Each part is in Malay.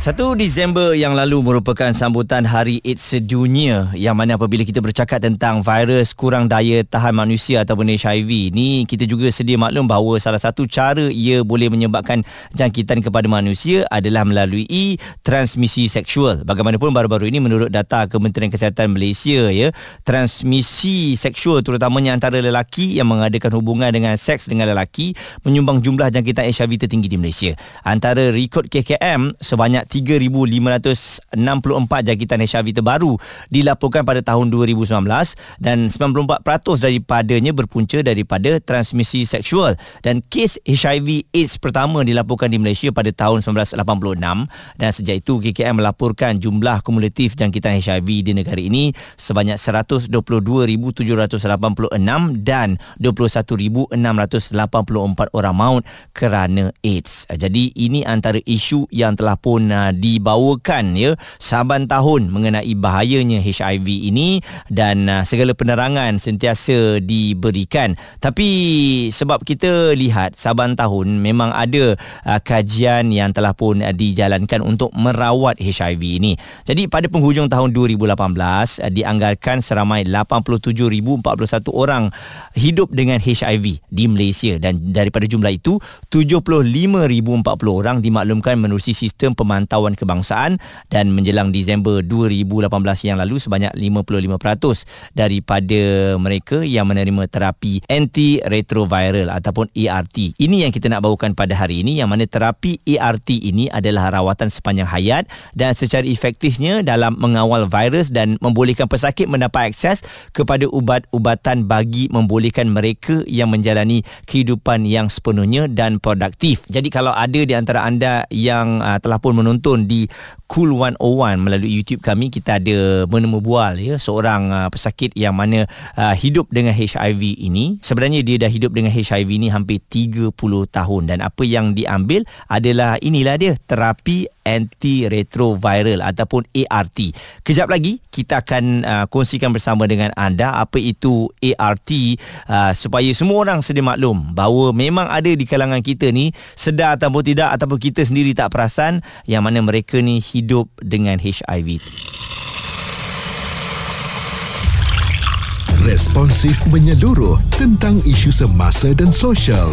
1 Disember yang lalu merupakan sambutan Hari AIDS Sedunia yang mana apabila kita bercakap tentang virus kurang daya tahan manusia ataupun HIV ni kita juga sedia maklum bahawa salah satu cara ia boleh menyebabkan jangkitan kepada manusia adalah melalui transmisi seksual. Bagaimanapun baru-baru ini menurut data Kementerian Kesihatan Malaysia ya, transmisi seksual terutamanya antara lelaki yang mengadakan hubungan dengan seks dengan lelaki menyumbang jumlah jangkitan HIV tertinggi di Malaysia. Antara rekod KKM sebanyak 3,564 jangkitan HIV terbaru dilaporkan pada tahun 2019 dan 94% daripadanya berpunca daripada transmisi seksual dan kes HIV AIDS pertama dilaporkan di Malaysia pada tahun 1986 dan sejak itu KKM melaporkan jumlah kumulatif jangkitan HIV di negara ini sebanyak 122,786 dan 21,684 orang maut kerana AIDS. Jadi ini antara isu yang telah pun uh, dibawakan ya saban tahun mengenai bahayanya HIV ini dan uh, segala penerangan sentiasa diberikan. Tapi sebab kita lihat saban tahun memang ada uh, kajian yang telah pun uh, dijalankan untuk merawat HIV ini. Jadi pada penghujung tahun 2018 uh, dianggarkan seramai 87,041 orang hidup dengan HIV di Malaysia dan daripada jumlah itu 75,040 orang dimaklumkan menerusi sistem pemantauan pemantauan kebangsaan dan menjelang Disember 2018 yang lalu sebanyak 55% daripada mereka yang menerima terapi antiretroviral ataupun ART. Ini yang kita nak bawakan pada hari ini yang mana terapi ART ini adalah rawatan sepanjang hayat dan secara efektifnya dalam mengawal virus dan membolehkan pesakit mendapat akses kepada ubat-ubatan bagi membolehkan mereka yang menjalani kehidupan yang sepenuhnya dan produktif. Jadi kalau ada di antara anda yang uh, telah pun menonton menonton di Cool 101 melalui YouTube kami kita ada menemu bual ya seorang uh, pesakit yang mana uh, hidup dengan HIV ini. Sebenarnya dia dah hidup dengan HIV ini hampir 30 tahun dan apa yang diambil adalah inilah dia terapi antiretroviral ataupun ART. Kejap lagi kita akan uh, kongsikan bersama dengan anda apa itu ART uh, supaya semua orang sedia maklum bahawa memang ada di kalangan kita ni sedar ataupun tidak ataupun kita sendiri tak perasan yang mana mereka ni hidup dengan HIV. Responsif menyeluruh tentang isu semasa dan sosial.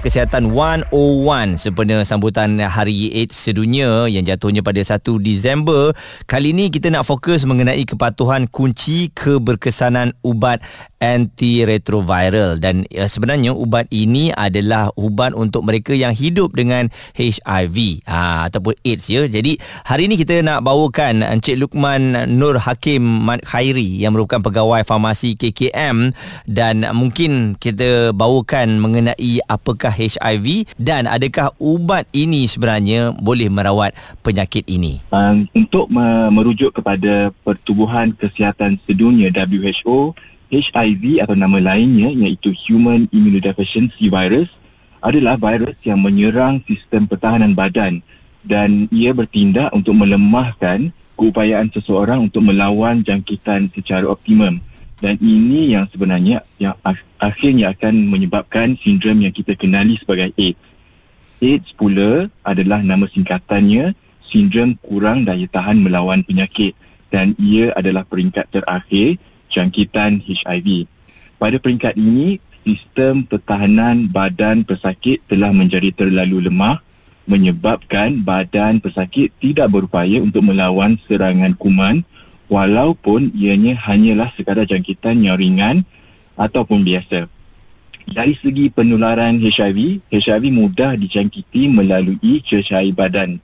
Kesihatan 101 sempena sambutan Hari AIDS Sedunia yang jatuhnya pada 1 Disember. Kali ini kita nak fokus mengenai kepatuhan kunci keberkesanan ubat antiretroviral dan ya, sebenarnya ubat ini adalah ubat untuk mereka yang hidup dengan HIV ha, ataupun AIDS ya. Jadi hari ini kita nak bawakan Encik Lukman Nur Hakim Mat Khairi yang merupakan pegawai farmasi KKM dan mungkin kita bawakan mengenai apakah HIV dan adakah ubat ini sebenarnya boleh merawat penyakit ini. Um, untuk merujuk kepada Pertubuhan Kesihatan Sedunia WHO HIV atau nama lainnya iaitu Human Immunodeficiency Virus adalah virus yang menyerang sistem pertahanan badan dan ia bertindak untuk melemahkan keupayaan seseorang untuk melawan jangkitan secara optimum dan ini yang sebenarnya yang akhirnya akan menyebabkan sindrom yang kita kenali sebagai AIDS. AIDS pula adalah nama singkatannya sindrom kurang daya tahan melawan penyakit dan ia adalah peringkat terakhir jangkitan HIV. Pada peringkat ini, sistem pertahanan badan pesakit telah menjadi terlalu lemah menyebabkan badan pesakit tidak berupaya untuk melawan serangan kuman walaupun ianya hanyalah sekadar jangkitan yang ringan ataupun biasa. Dari segi penularan HIV, HIV mudah dijangkiti melalui cecair badan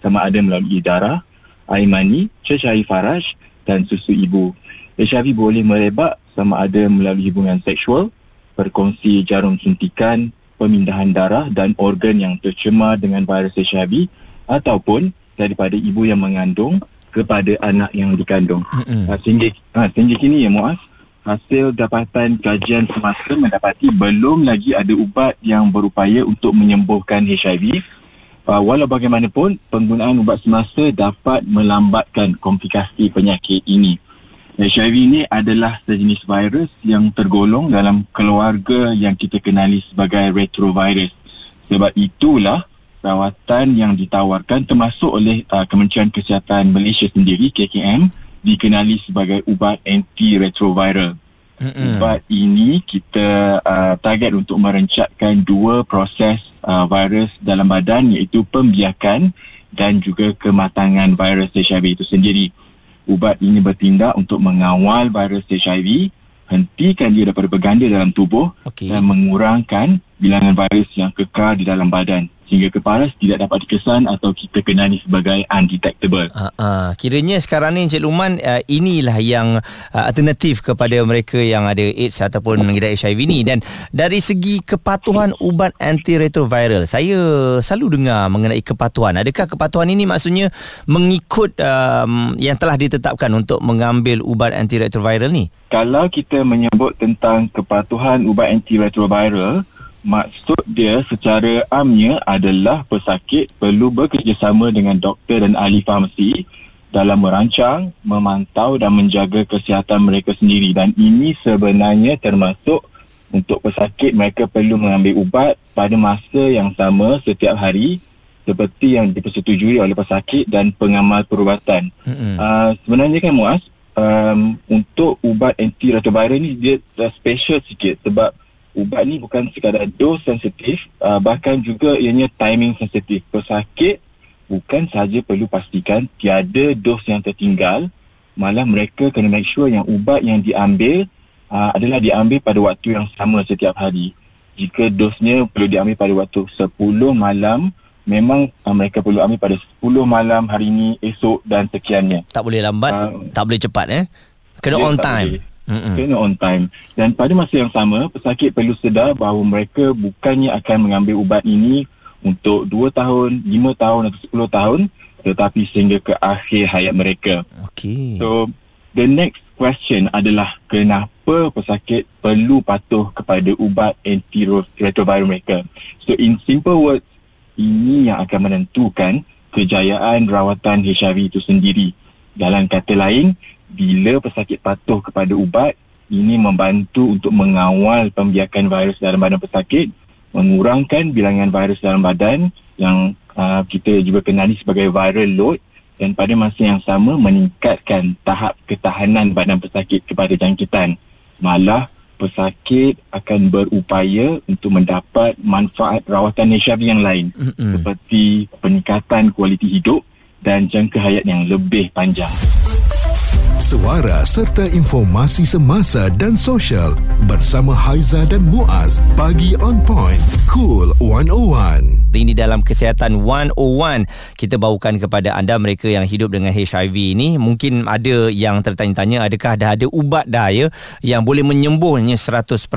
sama ada melalui darah, air mani, cecair faraj dan susu ibu. HIV boleh merebak sama ada melalui hubungan seksual, berkongsi jarum suntikan, pemindahan darah dan organ yang tercemar dengan virus HIV ataupun daripada ibu yang mengandung kepada anak yang dikandung. Mm-hmm. Sehingga, ha, sehingga kini ya Muaz, hasil dapatan kajian semasa mendapati belum lagi ada ubat yang berupaya untuk menyembuhkan HIV uh, walau bagaimanapun penggunaan ubat semasa dapat melambatkan komplikasi penyakit ini. HIV ini adalah sejenis virus yang tergolong dalam keluarga yang kita kenali sebagai retrovirus. Sebab itulah rawatan yang ditawarkan termasuk oleh uh, Kementerian Kesihatan Malaysia sendiri KKM dikenali sebagai ubat antiretroviral. Mm-hmm. Ubat ini kita uh, target untuk merencatkan dua proses uh, virus dalam badan iaitu pembiakan dan juga kematangan virus HIV itu sendiri ubat ini bertindak untuk mengawal virus HIV, hentikan dia daripada berganda dalam tubuh okay. dan mengurangkan bilangan virus yang kekal di dalam badan sehingga keparas tidak dapat dikesan atau kita kenali sebagai undetectable. Uh, uh, kiranya sekarang ni Encik Luman uh, inilah yang uh, alternatif kepada mereka yang ada AIDS ataupun mengidap HIV ni dan dari segi kepatuhan ubat antiretroviral saya selalu dengar mengenai kepatuhan. Adakah kepatuhan ini maksudnya mengikut um, yang telah ditetapkan untuk mengambil ubat antiretroviral ni? Kalau kita menyebut tentang kepatuhan ubat antiretroviral maksud dia secara amnya adalah pesakit perlu bekerjasama dengan doktor dan ahli farmasi dalam merancang, memantau dan menjaga kesihatan mereka sendiri dan ini sebenarnya termasuk untuk pesakit mereka perlu mengambil ubat pada masa yang sama setiap hari seperti yang dipersetujui oleh pesakit dan pengamal perubatan. Mm-hmm. Uh, sebenarnya kan Muaz, um, untuk ubat antiretroviral ni dia special sikit sebab ubat ni bukan sekadar dos sensitif uh, bahkan juga ianya timing sensitif. Pesakit bukan sahaja perlu pastikan tiada dos yang tertinggal malah mereka kena make sure yang ubat yang diambil uh, adalah diambil pada waktu yang sama setiap hari. Jika dosnya perlu diambil pada waktu 10 malam memang uh, mereka perlu ambil pada 10 malam hari ini esok dan sekiannya. Tak boleh lambat uh, tak boleh cepat eh? Kena on time. boleh. Kena on time dan pada masa yang sama pesakit perlu sedar bahawa mereka bukannya akan mengambil ubat ini untuk 2 tahun, 5 tahun atau 10 tahun tetapi sehingga ke akhir hayat mereka. Okay. So the next question adalah kenapa pesakit perlu patuh kepada ubat antiretroviral mereka. So in simple words ini yang akan menentukan kejayaan rawatan HIV itu sendiri. Dalam kata lain, bila pesakit patuh kepada ubat, ini membantu untuk mengawal pembiakan virus dalam badan pesakit, mengurangkan bilangan virus dalam badan yang uh, kita juga kenali sebagai viral load dan pada masa yang sama meningkatkan tahap ketahanan badan pesakit kepada jangkitan. Malah pesakit akan berupaya untuk mendapat manfaat rawatan HIV yang lain mm-hmm. seperti peningkatan kualiti hidup dan jangka hayat yang lebih panjang suara serta informasi semasa dan sosial bersama Haiza dan Muaz pagi on point cool 101 ini dalam kesihatan 101 kita bawakan kepada anda mereka yang hidup dengan HIV ini. Mungkin ada yang tertanya-tanya adakah dah ada ubat dah ya yang boleh menyembuhnya 100%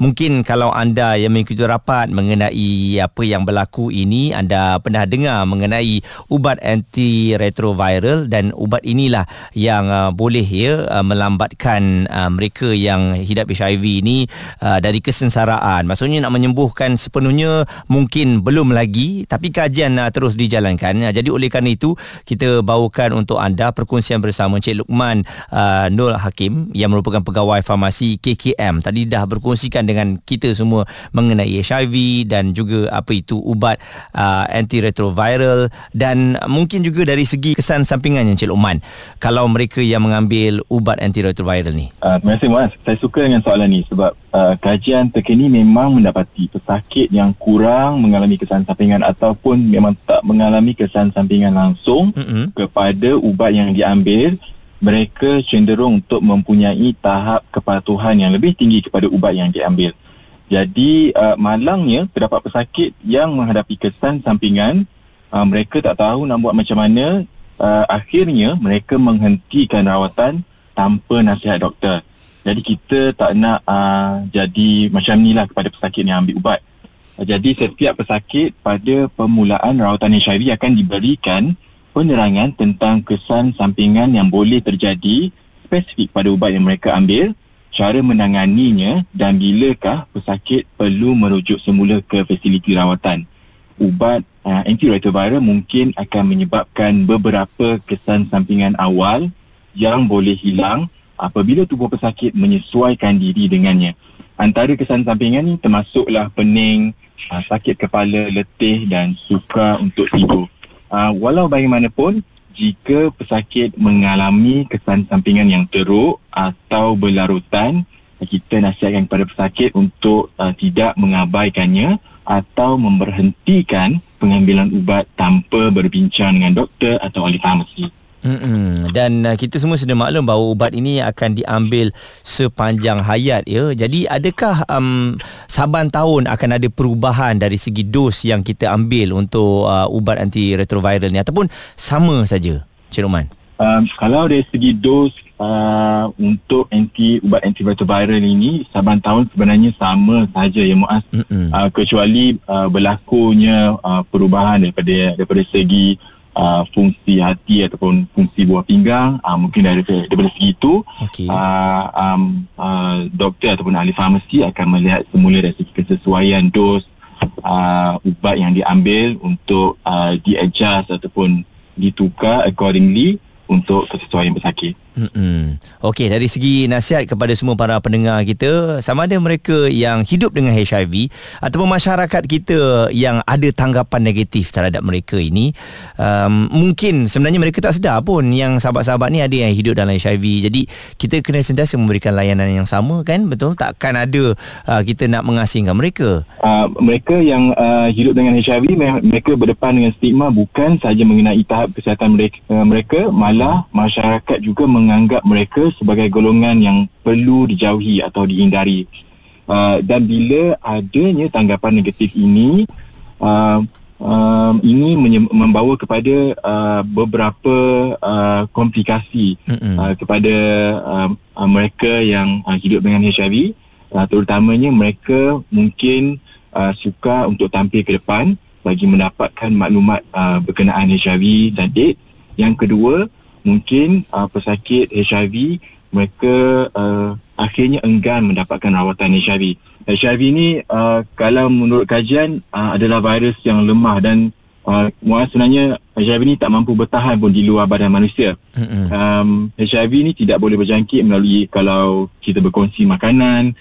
mungkin kalau anda yang mengikuti rapat mengenai apa yang berlaku ini anda pernah dengar mengenai ubat antiretroviral dan ubat inilah yang uh, boleh ya uh, melambatkan uh, mereka yang hidup HIV ini uh, dari kesengsaraan. Maksudnya nak menyembuhkan sepenuhnya mungkin belum lagi tapi kajian uh, terus dijalankan. Uh, jadi oleh kerana itu kita bawakan untuk anda perkongsian bersama Encik Lukman uh, Nur Hakim yang merupakan pegawai farmasi KKM. Tadi dah berkongsikan dengan kita semua mengenai HIV dan juga apa itu ubat uh, antiretroviral dan mungkin juga dari segi kesan sampingannya Encik Lukman. Kalau mereka mereka yang mengambil ubat antiretroviral ni? Uh, terima kasih Muaz. Saya suka dengan soalan ni sebab uh, kajian terkini memang mendapati pesakit yang kurang mengalami kesan sampingan ataupun memang tak mengalami kesan sampingan langsung mm-hmm. kepada ubat yang diambil mereka cenderung untuk mempunyai tahap kepatuhan yang lebih tinggi kepada ubat yang diambil. Jadi uh, malangnya terdapat pesakit yang menghadapi kesan sampingan uh, mereka tak tahu nak buat macam mana uh, akhirnya mereka menghentikan rawatan tanpa nasihat doktor. Jadi kita tak nak uh, jadi macam ni lah kepada pesakit yang ambil ubat. Uh, jadi setiap pesakit pada permulaan rawatan HIV akan diberikan penerangan tentang kesan sampingan yang boleh terjadi spesifik pada ubat yang mereka ambil, cara menanganinya dan bilakah pesakit perlu merujuk semula ke fasiliti rawatan. Ubat uh, antiretroviral mungkin akan menyebabkan beberapa kesan sampingan awal yang boleh hilang apabila tubuh pesakit menyesuaikan diri dengannya. Antara kesan sampingan ni termasuklah pening, uh, sakit kepala, letih dan sukar untuk tidur. Uh, walau bagaimanapun, jika pesakit mengalami kesan sampingan yang teruk atau berlarutan, kita nasihatkan kepada pesakit untuk uh, tidak mengabaikannya atau memberhentikan pengambilan ubat tanpa berbincang dengan doktor atau ahli farmasi. Mm-mm. Dan uh, kita semua sudah maklum bahawa ubat ini akan diambil sepanjang hayat ya. Jadi adakah um, saban tahun akan ada perubahan dari segi dos yang kita ambil untuk uh, ubat antiretroviral ni ataupun sama saja Cik Roman? Um, kalau dari segi dos uh, untuk anti ubat antiretroviral ini saban tahun sebenarnya sama saja ya Muaz. Uh, kecuali uh, berlakunya uh, perubahan daripada daripada segi uh, fungsi hati ataupun fungsi buah pinggang uh, mungkin dari daripada segi itu okay. uh, um, uh, doktor ataupun ahli farmasi akan melihat semula dari segi kesesuaian dos uh, ubat yang diambil untuk uh, di-adjust ataupun ditukar accordingly untuk kesesuaian pesakit. Hmm. Okey, dari segi nasihat kepada semua para pendengar kita, sama ada mereka yang hidup dengan HIV ataupun masyarakat kita yang ada tanggapan negatif terhadap mereka ini, um, mungkin sebenarnya mereka tak sedar pun yang sahabat-sahabat ni ada yang hidup dalam HIV. Jadi kita kena sentiasa memberikan layanan yang sama kan? Betul? Takkan ada uh, kita nak mengasingkan mereka. Uh, mereka yang uh, hidup dengan HIV mereka berdepan dengan stigma bukan sahaja mengenai tahap kesihatan mereka, uh, mereka malah masyarakat juga meng menganggap mereka sebagai golongan yang perlu dijauhi atau dihindari. Uh, dan bila adanya tanggapan negatif ini, uh, uh, ini menye- membawa kepada uh, beberapa uh, komplikasi uh, kepada uh, uh, mereka yang uh, hidup dengan HIV. Uh, terutamanya mereka mungkin uh, suka untuk tampil ke depan bagi mendapatkan maklumat uh, berkenaan HIV dan AIDS. Yang kedua, mungkin uh, pesakit HIV mereka uh, akhirnya enggan mendapatkan rawatan HIV. HIV ni uh, kalau menurut kajian uh, adalah virus yang lemah dan uh, sebenarnya HIV ni tak mampu bertahan pun di luar badan manusia. Um, HIV ni tidak boleh berjangkit melalui kalau kita berkongsi makanan,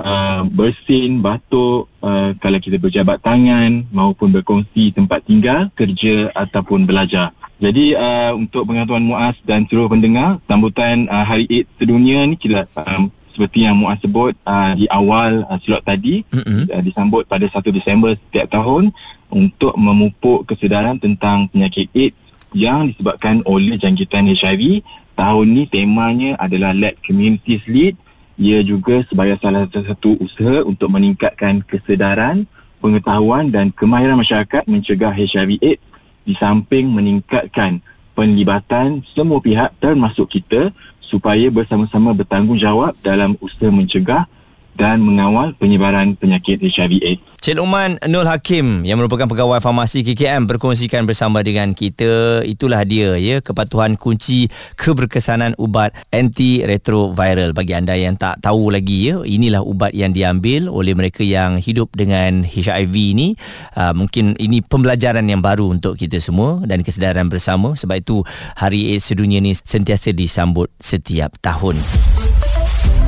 uh, bersin, batuk, uh, kalau kita berjabat tangan maupun berkongsi tempat tinggal, kerja ataupun belajar. Jadi uh, untuk pengetahuan Muaz dan seluruh pendengar, sambutan uh, Hari AIDS sedunia ni kita um, seperti yang Muaz sebut uh, di awal uh, slot tadi mm-hmm. uh, disambut pada 1 Disember setiap tahun untuk memupuk kesedaran tentang penyakit AIDS yang disebabkan oleh jangkitan HIV. Tahun ni temanya adalah Let Communities Lead. Ia juga sebagai salah satu usaha untuk meningkatkan kesedaran, pengetahuan dan kemahiran masyarakat mencegah HIV AIDS di samping meningkatkan penlibatan semua pihak termasuk kita supaya bersama-sama bertanggungjawab dalam usaha mencegah dan mengawal penyebaran penyakit HIV AIDS. Cik Luman Nul Hakim yang merupakan pegawai farmasi KKM berkongsikan bersama dengan kita. Itulah dia ya kepatuhan kunci keberkesanan ubat anti-retroviral bagi anda yang tak tahu lagi ya. Inilah ubat yang diambil oleh mereka yang hidup dengan HIV ini. Uh, mungkin ini pembelajaran yang baru untuk kita semua dan kesedaran bersama sebab itu Hari AIDS Sedunia ini sentiasa disambut setiap tahun